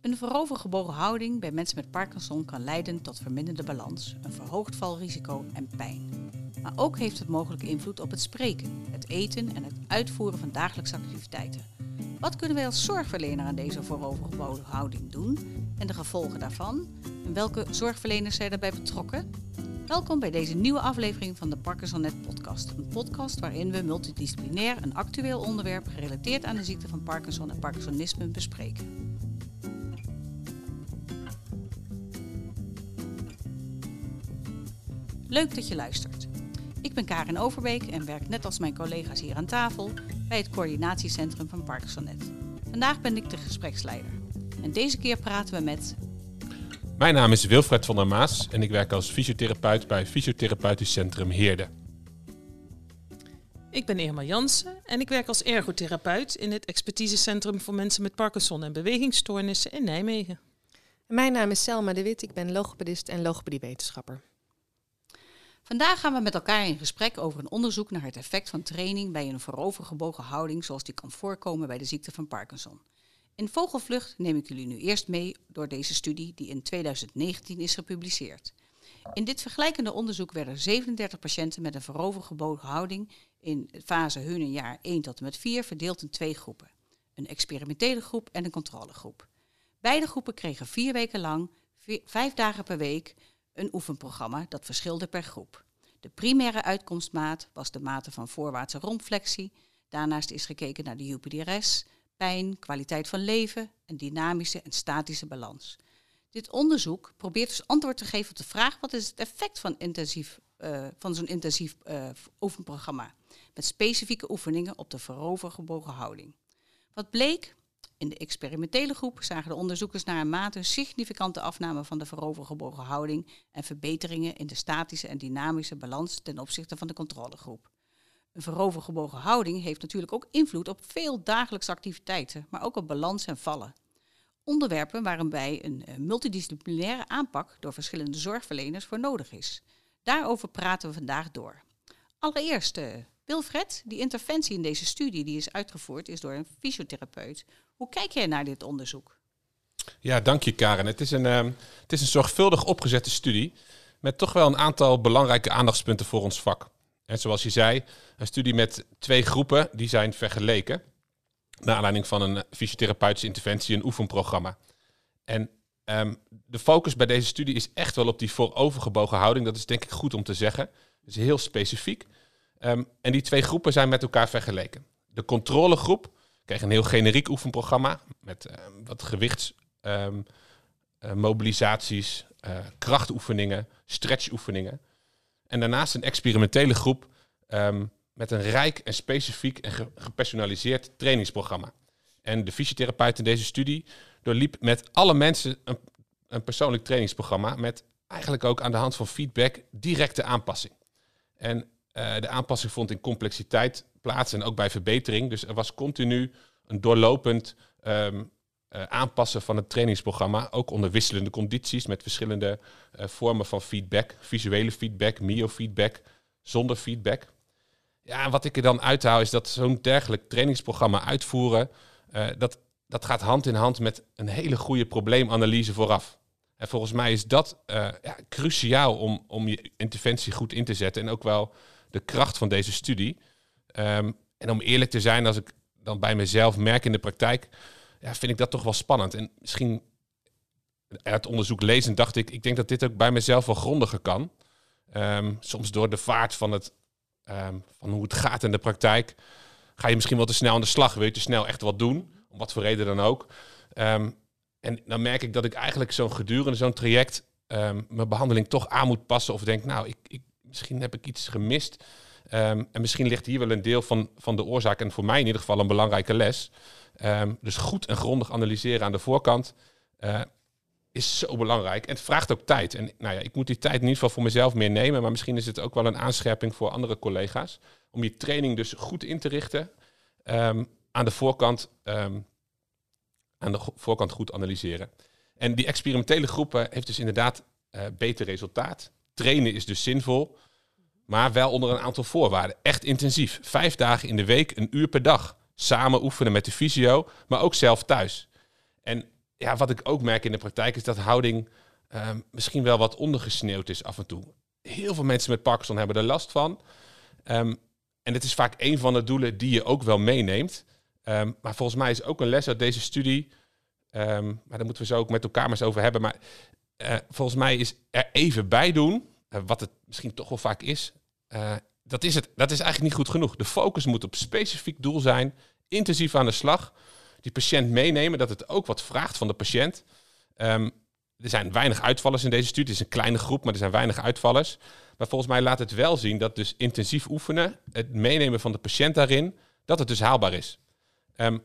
Een voorovergebogen houding bij mensen met Parkinson kan leiden tot verminderde balans, een verhoogd valrisico en pijn. Maar ook heeft het mogelijk invloed op het spreken, het eten en het uitvoeren van dagelijkse activiteiten. Wat kunnen wij als zorgverlener aan deze voorovergebogen houding doen en de gevolgen daarvan? En welke zorgverleners zijn daarbij betrokken? Welkom bij deze nieuwe aflevering van de Parkinson podcast. Een podcast waarin we multidisciplinair een actueel onderwerp gerelateerd aan de ziekte van Parkinson en Parkinsonisme bespreken. Leuk dat je luistert. Ik ben Karin Overbeek en werk net als mijn collega's hier aan tafel bij het coördinatiecentrum van Parkinsonet. Vandaag ben ik de gespreksleider. En deze keer praten we met... Mijn naam is Wilfred van der Maas en ik werk als fysiotherapeut bij Fysiotherapeutisch Centrum Heerde. Ik ben Irma Jansen en ik werk als ergotherapeut in het expertisecentrum voor mensen met Parkinson en bewegingsstoornissen in Nijmegen. Mijn naam is Selma de Wit, ik ben logopedist en logopediewetenschapper. Vandaag gaan we met elkaar in gesprek over een onderzoek naar het effect van training bij een voorovergebogen houding zoals die kan voorkomen bij de ziekte van Parkinson. In vogelvlucht neem ik jullie nu eerst mee door deze studie die in 2019 is gepubliceerd. In dit vergelijkende onderzoek werden 37 patiënten met een voorovergebogen houding in fase hun jaar 1 tot en met 4 verdeeld in twee groepen. Een experimentele groep en een controlegroep. Beide groepen kregen vier weken lang, vijf dagen per week, een oefenprogramma dat verschilde per groep. De primaire uitkomstmaat was de mate van voorwaartse rompflexie. Daarnaast is gekeken naar de UPDRS, pijn, kwaliteit van leven en dynamische en statische balans. Dit onderzoek probeert dus antwoord te geven op de vraag: wat is het effect van, intensief, uh, van zo'n intensief uh, oefenprogramma? Met specifieke oefeningen op de voorovergebogen houding. Wat bleek? In de experimentele groep zagen de onderzoekers naar een mate significante afname van de voorovergebogen houding en verbeteringen in de statische en dynamische balans ten opzichte van de controlegroep. Een voorovergebogen houding heeft natuurlijk ook invloed op veel dagelijkse activiteiten, maar ook op balans en vallen. Onderwerpen waarbij een eh, multidisciplinaire aanpak door verschillende zorgverleners voor nodig is. Daarover praten we vandaag door. Allereerst, uh, Wilfred, die interventie in deze studie die is uitgevoerd is door een fysiotherapeut. Hoe kijk jij naar dit onderzoek? Ja, dank je Karen. Het is een, uh, het is een zorgvuldig opgezette studie met toch wel een aantal belangrijke aandachtspunten voor ons vak. En zoals je zei, een studie met twee groepen die zijn vergeleken. Naar aanleiding van een fysiotherapeutische interventie, een oefenprogramma. En um, de focus bij deze studie is echt wel op die voorovergebogen houding. Dat is denk ik goed om te zeggen. Dat is heel specifiek. Um, en die twee groepen zijn met elkaar vergeleken. De controlegroep kreeg een heel generiek oefenprogramma met uh, wat gewichtsmobilisaties, ehm, uh, uh, krachtoefeningen, stretchoefeningen. En daarnaast een experimentele groep um, met een rijk en specifiek en ge gepersonaliseerd trainingsprogramma. En de fysiotherapeut in deze studie doorliep met alle mensen een, een persoonlijk trainingsprogramma met eigenlijk ook aan de hand van feedback directe aanpassing. En uh, de aanpassing vond in complexiteit plaats en ook bij verbetering. Dus er was continu een doorlopend um, uh, aanpassen van het trainingsprogramma. Ook onder wisselende condities met verschillende uh, vormen van feedback. Visuele feedback, miofeedback, zonder feedback. Ja, wat ik er dan uithaal is dat zo'n dergelijk trainingsprogramma uitvoeren, dat, dat gaat hand in hand met een hele goede probleemanalyse vooraf. En volgens mij is dat ja, cruciaal om, om je interventie goed in te zetten. En ook wel de kracht van deze studie. Um, en om eerlijk te zijn, als ik dan bij mezelf merk in de praktijk, ja, vind ik dat toch wel spannend. En misschien uit onderzoek lezen dacht ik, ik denk dat dit ook bij mezelf wel grondiger kan. Um, soms door de vaart van, het, um, van hoe het gaat in de praktijk, ga je misschien wel te snel aan de slag. Wil je te snel echt wat doen, om wat voor reden dan ook. En dan merk ik dat ik eigenlijk zo'n gedurende zo'n traject mijn behandeling toch aan moet passen. Of denk, nou, ik misschien heb ik iets gemist. Um, en misschien ligt hier wel een deel van, van de oorzaak. En voor mij in ieder geval een belangrijke les. Um, dus goed en grondig analyseren aan de voorkant uh, is zo belangrijk. En het vraagt ook tijd. En nou ja, ik moet die tijd in ieder geval voor mezelf meer nemen. Maar misschien is het ook wel een aanscherping voor andere collega's. Om je training dus goed in te richten. Um, aan de voorkant. aan de voorkant goed analyseren. En die experimentele groepen heeft dus inderdaad uh, beter resultaat. Trainen is dus zinvol, maar wel onder een aantal voorwaarden. Echt intensief. Vijf dagen in de week, een uur per dag. Samen oefenen met de fysio, maar ook zelf thuis. En ja, wat ik ook merk in de praktijk is dat houding ehm, misschien wel wat ondergesneeuwd is af en toe. Heel veel mensen met Parkinson hebben er last van. Ehm, en het is vaak een van de doelen die je ook wel meeneemt. Ehm, maar volgens mij is ook een les uit deze studie. maar daar moeten we zo ook met elkaar maar eens over hebben. Maar uh, volgens mij is er even bij doen, uh, wat het misschien toch wel vaak is. Uh, dat is, het, dat is eigenlijk niet goed genoeg. De focus moet op specifiek doel zijn, intensief aan de slag. Die patiënt meenemen, dat het ook wat vraagt van de patiënt. Um, er zijn weinig uitvallers in deze studie. Het is een kleine groep, maar er zijn weinig uitvallers. Maar volgens mij laat het wel zien dat dus intensief oefenen, het meenemen van de patiënt daarin, dat het dus haalbaar is. Um,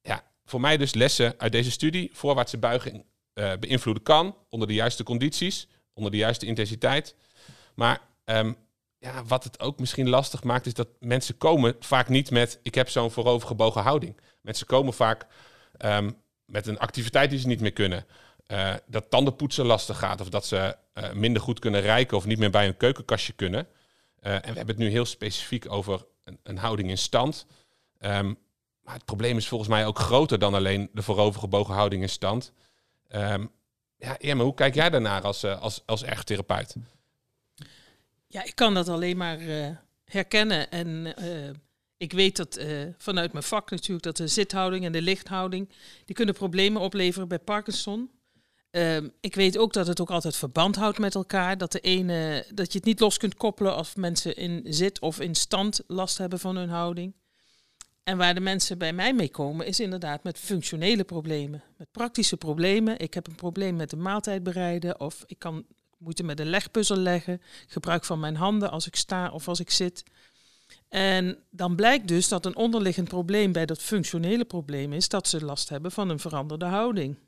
ja, voor mij dus lessen uit deze studie. Voorwaartse buiging uh, beïnvloeden kan, onder de juiste condities, onder de juiste intensiteit. Maar um, ja, wat het ook misschien lastig maakt, is dat mensen komen vaak niet met ik heb zo'n voorovergebogen houding. Mensen komen vaak um, met een activiteit die ze niet meer kunnen. Uh, dat tandenpoetsen lastig gaat of dat ze uh, minder goed kunnen rijken of niet meer bij een keukenkastje kunnen. En we hebben het nu heel specifiek over een, houding in stand. Um, maar het probleem is volgens mij ook groter dan alleen de voorovergebogen houding in stand. Um, ja, Irma, hoe kijk jij daarnaar als, als, als ergotherapeut? Ja, ik kan dat alleen maar uh, herkennen. En uh, ik weet dat vanuit mijn vak natuurlijk dat de zithouding en de lichthouding, die kunnen problemen opleveren bij Parkinson. Ehm, ik weet ook dat het ook altijd verband houdt met elkaar. Dat, de ene, dat je het niet los kunt koppelen als mensen in zit of in stand last hebben van hun houding. En waar de mensen bij mij mee komen, is inderdaad met functionele problemen. Met praktische problemen. Ik heb een probleem met de maaltijd bereiden. Of ik kan moeite met een legpuzzel leggen. Gebruik van mijn handen als ik sta of als ik zit. En dan blijkt dus dat een onderliggend probleem bij dat functionele probleem is dat ze last hebben van een veranderde houding.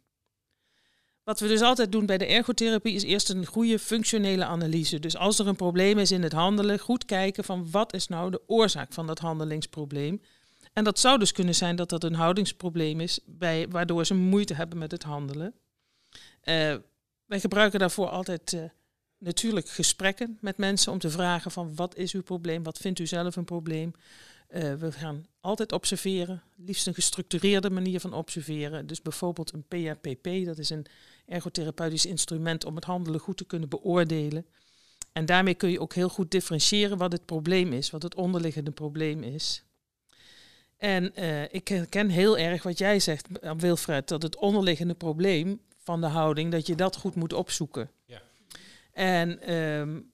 Wat we dus altijd doen bij de ergotherapie is eerst een goede functionele analyse. Dus als er een probleem is in het handelen, goed kijken van wat is nou de oorzaak van dat handelingsprobleem. En dat zou dus kunnen zijn dat dat een houdingsprobleem is, bij, waardoor ze moeite hebben met het handelen. Uh, wij gebruiken daarvoor altijd uh, natuurlijk gesprekken met mensen om te vragen van wat is uw probleem, wat vindt u zelf een probleem. Uh, we gaan altijd observeren, liefst een gestructureerde manier van observeren. Dus bijvoorbeeld een PRPP, dat is een ergotherapeutisch instrument om het handelen goed te kunnen beoordelen. En daarmee kun je ook heel goed differentiëren wat het probleem is, wat het onderliggende probleem is. En uh, ik herken heel erg wat jij zegt, Wilfred, dat het onderliggende probleem van de houding, dat je dat goed moet opzoeken. Ja. En um,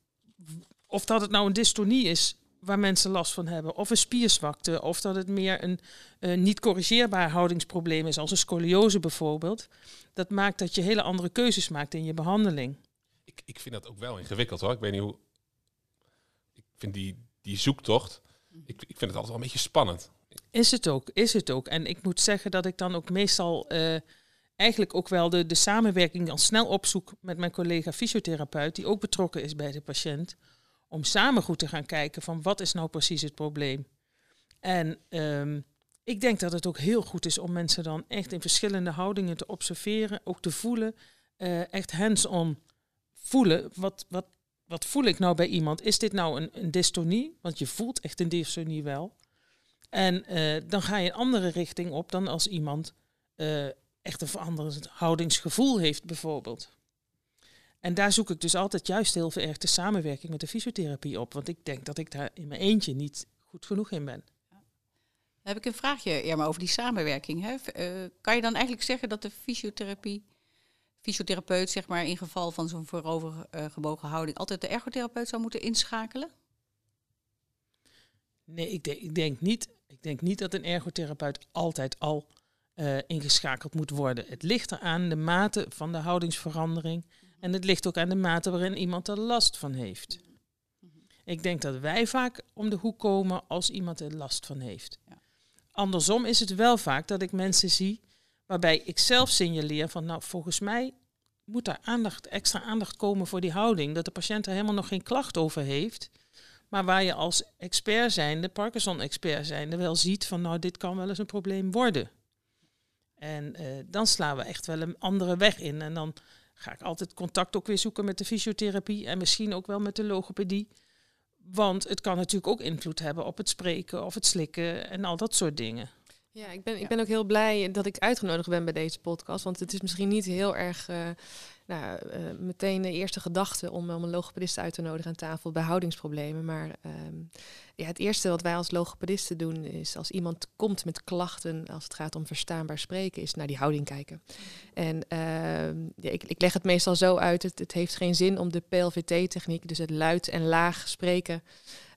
of dat het nou een dystonie is waar mensen last van hebben, of een spierzwakte, of dat het meer een uh, niet corrigeerbaar houdingsprobleem is, als een scoliose bijvoorbeeld, dat maakt dat je hele andere keuzes maakt in je behandeling. Ik, ik vind dat ook wel ingewikkeld hoor. Ik weet niet hoe. Ik vind die, die zoektocht, ik, ik vind het altijd wel een beetje spannend. Is het ook, is het ook. En ik moet zeggen dat ik dan ook meestal uh, eigenlijk ook wel de, de samenwerking al snel opzoek met mijn collega fysiotherapeut, die ook betrokken is bij de patiënt, om samen goed te gaan kijken van wat is nou precies het probleem. En um, ik denk dat het ook heel goed is om mensen dan echt in verschillende houdingen te observeren, ook te voelen, uh, echt hands-on voelen. Wat, wat, wat voel ik nou bij iemand? Is dit nou een, een dystonie? Want je voelt echt een dystonie wel. En uh, dan ga je een andere richting op dan als iemand uh, echt een veranderend houdingsgevoel heeft, bijvoorbeeld. En daar zoek ik dus altijd juist heel erg de samenwerking met de fysiotherapie op. Want ik denk dat ik daar in mijn eentje niet goed genoeg in ben. Dan heb ik een vraagje, Irma, over die samenwerking. Hè? Uh, kan je dan eigenlijk zeggen dat de fysiotherapie, fysiotherapeut, zeg maar, in geval van zo'n voorovergebogen houding, altijd de ergotherapeut zou moeten inschakelen? Nee, ik, denk, ik denk niet. Ik denk niet dat een ergotherapeut altijd al uh, ingeschakeld moet worden. Het ligt eraan de mate van de houdingsverandering en het ligt ook aan de mate waarin iemand er last van heeft. Ik denk dat wij vaak om de hoek komen als iemand er last van heeft. Ja. Andersom is het wel vaak dat ik mensen zie waarbij ik zelf signaleer van nou volgens mij moet daar aandacht, extra aandacht komen voor die houding. Dat de patiënt er helemaal nog geen klacht over heeft. Maar waar je als expert zijnde, Parkinson-expert zijnde, wel ziet van nou dit kan wel eens een probleem worden. En uh, dan slaan we echt wel een andere weg in. En dan ga ik altijd contact ook weer zoeken met de fysiotherapie en misschien ook wel met de logopedie. Want het kan natuurlijk ook invloed hebben op het spreken of het slikken en al dat soort dingen. Ja, ik ben, ik ben ook heel blij dat ik uitgenodigd ben bij deze podcast. Want het is misschien niet heel erg eh, nou, eh, meteen de eerste gedachte om, om een logopedist uit te nodigen aan tafel bij houdingsproblemen. Maar ehm, ja, het eerste wat wij als logopedisten doen is als iemand komt met klachten als het gaat om verstaanbaar spreken, is naar die houding kijken. En ehm, ja, ik, ik leg het meestal zo uit, het, het heeft geen zin om de PLVT-techniek, dus het luid en laag spreken,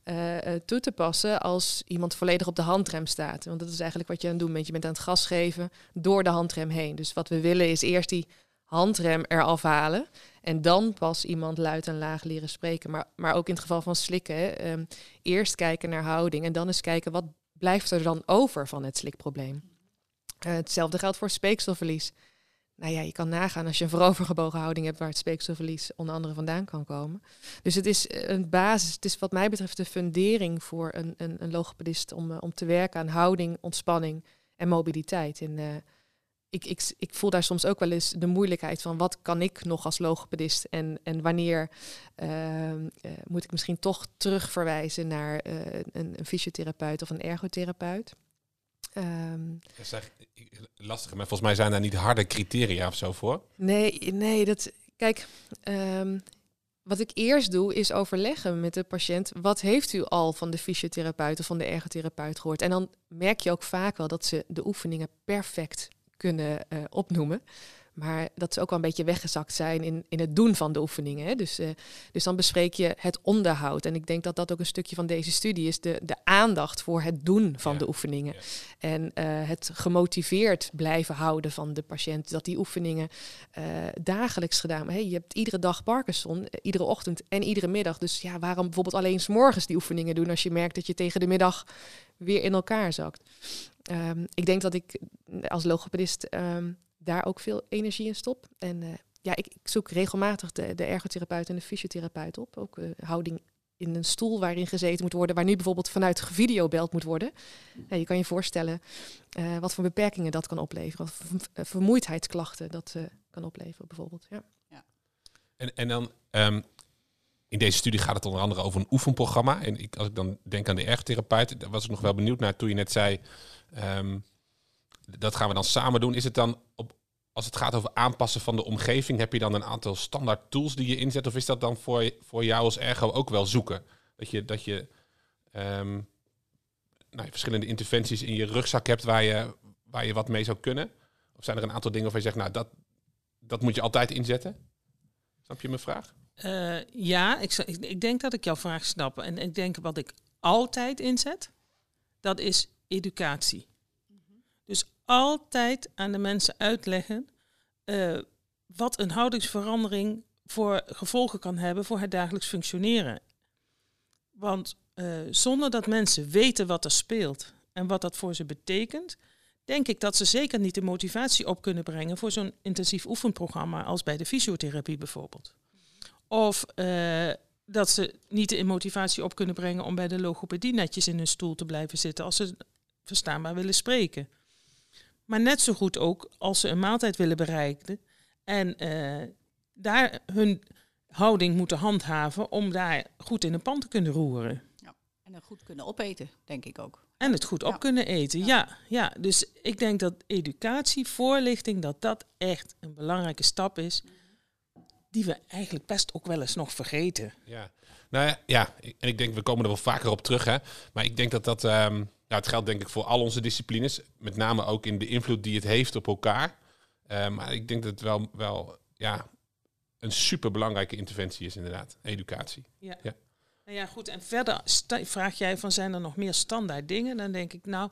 eh, eh, toe te passen als iemand volledig op de handrem staat. Want dat is eigenlijk wat je aan het doen bent. Je bent aan het gas geven door de handrem heen. Dus wat we willen is eerst die handrem eraf halen. En dan pas iemand luid en laag leren spreken. Maar, maar ook in het geval van slikken. ehm, eerst kijken naar houding. En dan eens kijken wat blijft er dan over van het slikprobleem. Eh, hetzelfde geldt voor speekselverlies. Nou ja, je kan nagaan als je een voorovergebogen houding hebt waar het speekselverlies onder andere vandaan kan komen. Dus het is eh, een basis, het is wat mij betreft de fundering voor een, een, een logopedist om, eh, om te werken aan houding, ontspanning en mobiliteit. En eh, ik, ik, ik voel daar soms ook wel eens de moeilijkheid van wat kan ik nog als logopedist en, en wanneer ehm, eh, moet ik misschien toch terugverwijzen naar een, een fysiotherapeut of een ergotherapeut. Ehm, Ja, zeg, ik- lastig, maar volgens mij zijn daar niet harde criteria of zo voor. Nee, nee, dat. Kijk, ehm, wat ik eerst doe is overleggen met de patiënt. Wat heeft u al van de fysiotherapeut of van de ergotherapeut gehoord? En dan merk je ook vaak wel dat ze de oefeningen perfect kunnen eh, opnoemen. Maar dat ze ook wel een beetje weggezakt zijn in, in het doen van de oefeningen. Hè? Dus, eh, dus dan bespreek je het onderhoud. En ik denk dat dat ook een stukje van deze studie is. De, de aandacht voor het doen van Ja, de oefeningen. ja. En eh, het gemotiveerd blijven houden van de patiënt. Dat die oefeningen eh, dagelijks gedaan worden. Hey, je hebt iedere dag Parkinson, iedere ochtend en iedere middag. Dus ja, waarom bijvoorbeeld alleen 's morgens die oefeningen doen... als je merkt dat je tegen de middag weer in elkaar zakt. Ehm, ik denk dat ik als logopedist ehm, daar ook veel energie in stop. En eh, ja, ik, ik zoek regelmatig de, de ergotherapeut en de fysiotherapeut op. Ook eh, houding in een stoel waarin gezeten moet worden, waar nu bijvoorbeeld vanuit videobeld moet worden. Ja, je kan je voorstellen eh, wat voor beperkingen dat kan opleveren, v- vermoeidheidsklachten dat eh, kan opleveren bijvoorbeeld. Ja. En, en dan, ehm, in deze studie gaat het onder andere over een oefenprogramma. En ik, als ik dan denk aan de ergotherapeut, daar was ik nog wel benieuwd naar toen je net zei, ehm, dat gaan we dan samen doen. Is het dan, op, als het gaat over aanpassen van de omgeving, heb je dan een aantal standaard tools die je inzet? Of is dat dan voor, voor jou als ergo ook wel zoeken? Dat je, dat je ehm, nou, verschillende interventies in je rugzak hebt waar je, waar je wat mee zou kunnen? Of zijn er een aantal dingen waarvan je zegt, nou, dat, dat moet je altijd inzetten? Snap je mijn vraag? Eh, ja, ik, zou- ik, ik denk dat ik jouw vraag snap. En ik denk wat ik altijd inzet, dat is educatie. Dus altijd aan de mensen uitleggen eh, wat een houdingsverandering voor gevolgen kan hebben voor het dagelijks functioneren. Want eh, zonder dat mensen weten wat er speelt en wat dat voor ze betekent, denk ik dat ze zeker niet de motivatie op kunnen brengen voor zo'n intensief oefenprogramma als bij de fysiotherapie bijvoorbeeld. Of eh, dat ze niet de motivatie op kunnen brengen om bij de logopedie netjes in hun stoel te blijven zitten als ze verstaanbaar willen spreken. Maar net zo goed ook als ze een maaltijd willen bereiken en eh, daar hun houding moeten handhaven om daar goed in een pan te kunnen roeren. En er goed kunnen opeten, denk ik ook. En het goed op Ja. kunnen eten. Ja. Ja. ja, Dus ik denk dat educatie, voorlichting, dat dat echt een belangrijke stap is. Die we eigenlijk best ook wel eens nog vergeten. Ja, nou ja, ja, en ik denk, we komen er wel vaker op terug, hè. Maar ik denk dat dat, ehm, nou, het geldt denk ik voor al onze disciplines. Met name ook in de invloed die het heeft op elkaar. Eh, maar ik denk dat het wel, wel ja, een superbelangrijke interventie is inderdaad, educatie. Nou ja, goed. En verder vraag jij van zijn er nog meer standaard dingen? Dan denk ik, nou,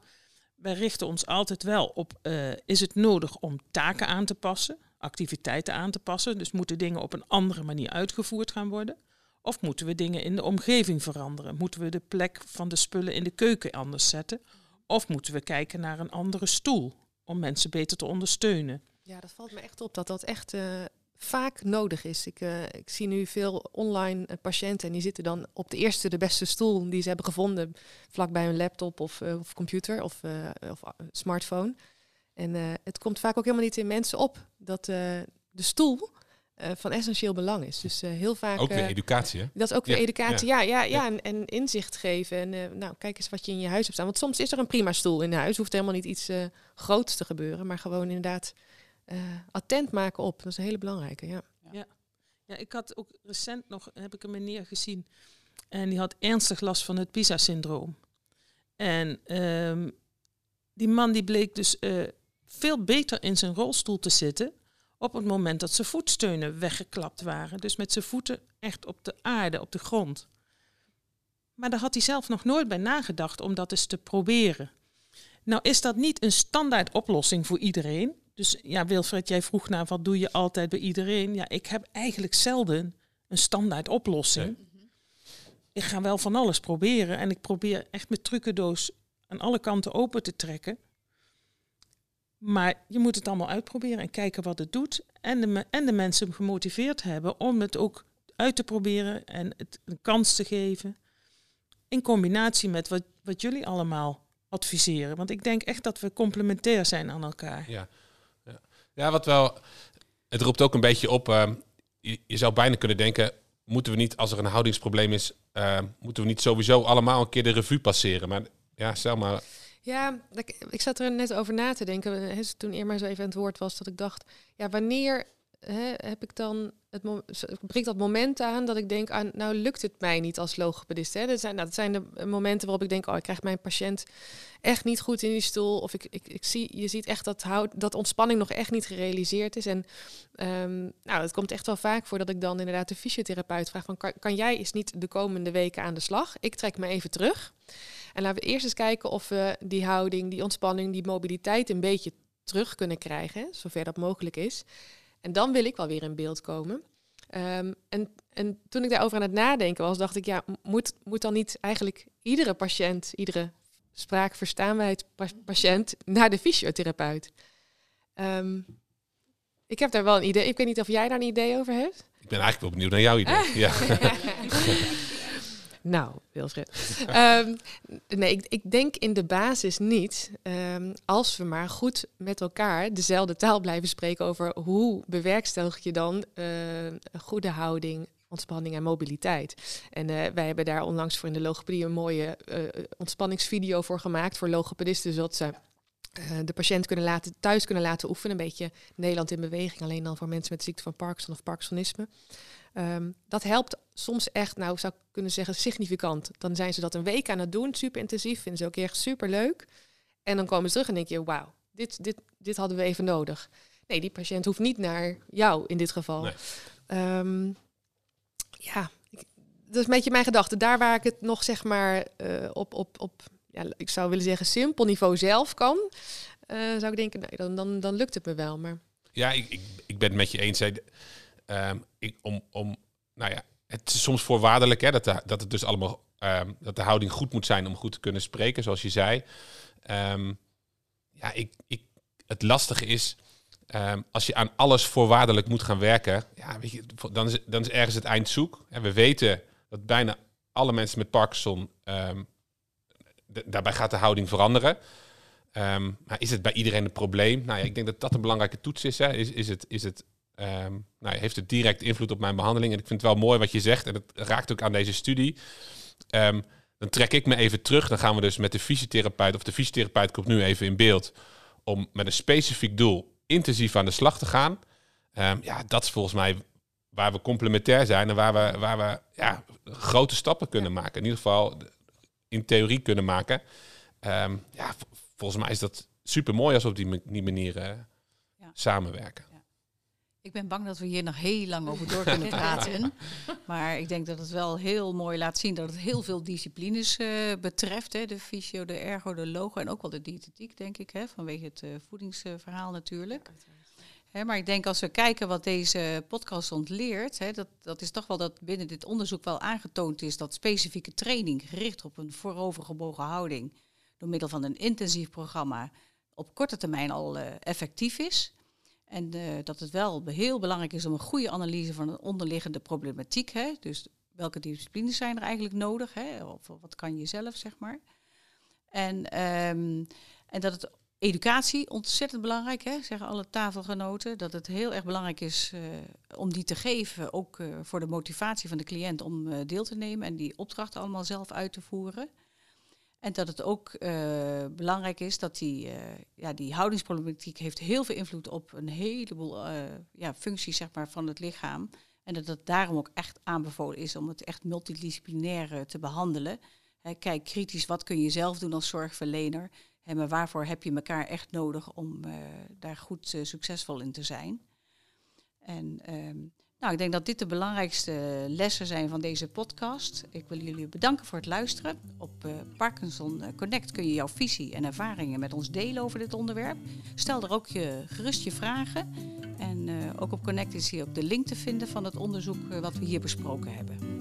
wij richten ons altijd wel op, eh, is het nodig om taken aan te passen, activiteiten aan te passen? Dus moeten dingen op een andere manier uitgevoerd gaan worden? Of moeten we dingen in de omgeving veranderen? Moeten we de plek van de spullen in de keuken anders zetten? Of moeten we kijken naar een andere stoel om mensen beter te ondersteunen? Ja, dat valt me echt op dat dat echt eh, vaak nodig is. Ik, eh, ik zie nu veel online eh, patiënten en die zitten dan op de eerste, de beste stoel die ze hebben gevonden, vlakbij hun laptop of, of computer of, of smartphone. En het komt vaak ook helemaal niet in mensen op dat de stoel eh, van essentieel belang is. Dus eh, heel vaak. Ook weer eh, educatie, hè? dat is ook weer Ja, educatie. Ja, ja, ja, En, en inzicht geven. En eh, nou, kijk eens wat je in je huis hebt staan. Want soms is er een prima stoel in huis. Hoeft helemaal niet iets eh groots te gebeuren. Maar gewoon inderdaad eh, attent maken op. Dat is een hele belangrijke. Ja. Ja, ik had ook recent nog, heb ik een meneer gezien. En die had ernstig last van het PISA-syndroom. En ehm, die man die bleek dus eh, veel beter in zijn rolstoel te zitten op het moment dat zijn voetsteunen weggeklapt waren. Dus met zijn voeten echt op de aarde, op de grond. Maar daar had hij zelf nog nooit bij nagedacht om dat eens te proberen. Nou is dat niet een standaard oplossing voor iedereen. Dus ja, Wilfred, jij vroeg naar wat doe je altijd bij iedereen. Ja, ik heb eigenlijk zelden een standaard oplossing. Ik ga wel van alles proberen en ik probeer echt mijn trucendoos aan alle kanten open te trekken. Maar je moet het allemaal uitproberen en kijken wat het doet. En de, en de mensen gemotiveerd hebben om het ook uit te proberen en het een kans te geven. In combinatie met wat, wat jullie allemaal adviseren. Want ik denk echt dat we complementair zijn aan elkaar. Ja. Ja. ja, wat wel... Het roept ook een beetje op... ehm, je, zou bijna kunnen denken... Moeten we niet, als er een houdingsprobleem is... ehm, moeten we niet sowieso allemaal een keer de revue passeren? Maar ja, stel maar... Ja, ik, ik zat er net over na te denken. Toen Irma zo even aan het woord was, dat ik dacht, ja, wanneer hè, heb ik dan het breekt dat moment aan dat ik denk, aan, nou lukt het mij niet als logopedist. Hè? Dat, zijn, dat zijn de momenten waarop ik denk, oh, ik krijg mijn patiënt echt niet goed in die stoel. Of ik, ik, ik zie, je ziet echt dat, dat ontspanning nog echt niet gerealiseerd is. En ehm, nou, het komt echt wel vaak voor dat ik dan inderdaad de fysiotherapeut vraag van, kan, kan jij eens niet de komende weken aan de slag? Ik trek me even terug. En laten we eerst eens kijken of we die houding, die ontspanning, die mobiliteit een beetje terug kunnen krijgen, zover dat mogelijk is. En dan wil ik wel weer in beeld komen. Ehm, en, en toen ik daarover aan het nadenken was, dacht ik, ja, moet, moet dan niet eigenlijk iedere patiënt, iedere spraakverstaanbaarheid pa- patiënt naar de fysiotherapeut? Ehm, ik heb daar wel een idee. Ik weet niet of jij daar een idee over hebt. Ik ben eigenlijk wel benieuwd naar jouw idee. Ja. Nou, Wilfred. Ehm, nee, ik, ik denk in de basis niet. ehm, als we maar goed met elkaar dezelfde taal blijven spreken over hoe bewerkstellig je dan eh, goede houding, ontspanning en mobiliteit. En eh, wij hebben daar onlangs voor in de logopedie een mooie eh, ontspanningsvideo voor gemaakt voor logopedisten, zodat ze de patiënt kunnen laten, thuis kunnen laten oefenen. Een beetje Nederland in beweging, alleen dan voor mensen met ziekte van Parkinson of Parkinsonisme. Ehm, dat helpt soms echt, nou zou ik kunnen zeggen, significant. Dan zijn ze dat een week aan het doen, super intensief, vinden ze ook echt super leuk. En dan komen ze terug en denk je, wauw, dit, dit, dit hadden we even nodig. Nee, die patiënt hoeft niet naar jou in dit geval. Nee. Ehm, ja, ik, dat is een beetje mijn gedachte. Daar waar ik het nog zeg maar eh, op, op, op ja, ik zou willen zeggen simpel niveau zelf kan, eh, zou ik denken, nee, dan, dan, dan lukt het me wel. Maar Ja, ik, ik, ik ben het met je eens. Ehm, ik, om, om, nou ja, het is soms voorwaardelijk hè, dat, de, dat het dus allemaal ehm, dat de houding goed moet zijn om goed te kunnen spreken, zoals je zei. Ehm, ja, ik, ik, het lastige is, als je aan alles voorwaardelijk moet gaan werken, ja, weet je, dan, is, dan is ergens het eind zoek. En we weten dat bijna alle mensen met Parkinson, daarbij gaat de houding veranderen. Ehm, maar is het bij iedereen een probleem? Nou ja, ik denk dat dat een belangrijke toets is. Hè. Is, is het, is het, ehm, nou, heeft het direct invloed op mijn behandeling? En ik vind het wel mooi wat je zegt. En het raakt ook aan deze studie. Ehm, dan trek ik me even terug. Dan gaan we dus met de fysiotherapeut, of de fysiotherapeut komt nu even in beeld, om met een specifiek doel intensief aan de slag te gaan. Ja, dat is volgens mij waar we complementair zijn en waar we, waar we ja, grote stappen kunnen maken. In ieder geval in theorie kunnen maken. Ehm, ja, volgens mij is dat super mooi als we op die, ma- die manier eh, Ja. samenwerken. Ik ben bang dat we hier nog heel lang over door kunnen praten. Maar ik denk dat het wel heel mooi laat zien dat het heel veel disciplines eh, betreft. Hè. De fysio, de ergo, de logo en ook wel de diëtetiek, denk ik. Hè, vanwege het eh, voedingsverhaal natuurlijk. Maar ik denk als we kijken wat deze podcast ontleert, hè, dat, dat is toch wel dat binnen dit onderzoek wel aangetoond is dat specifieke training gericht op een voorovergebogen houding door middel van een intensief programma op korte termijn al eh, effectief is. En eh, dat het wel heel belangrijk is om een goede analyse van een onderliggende problematiek. Dus welke disciplines zijn er eigenlijk nodig? Of wat kan je zelf, zeg maar. En, ehm, en dat het educatie, ontzettend belangrijk, hè, zeggen alle tafelgenoten. Dat het heel erg belangrijk is uh, om die te geven, ook uh, voor de motivatie van de cliënt om uh, deel te nemen en die opdrachten allemaal zelf uit te voeren. En dat het ook belangrijk is dat die, ja, die houdingsproblematiek heeft heel veel invloed op een heleboel ja, functies zeg maar, van het lichaam. En dat het daarom ook echt aanbevolen is om het echt multidisciplinair te behandelen. kijk kritisch, wat kun je zelf doen als zorgverlener? Maar waarvoor heb je elkaar echt nodig om uh, daar goed uh, succesvol in te zijn? En um, nou, ik denk dat dit de belangrijkste lessen zijn van deze podcast. Ik wil jullie bedanken voor het luisteren. Op uh, Parkinson Connect kun je jouw visie en ervaringen met ons delen over dit onderwerp. Stel er ook je, gerust je vragen. En ook op Connect is hier ook de link te vinden van het onderzoek wat we hier besproken hebben.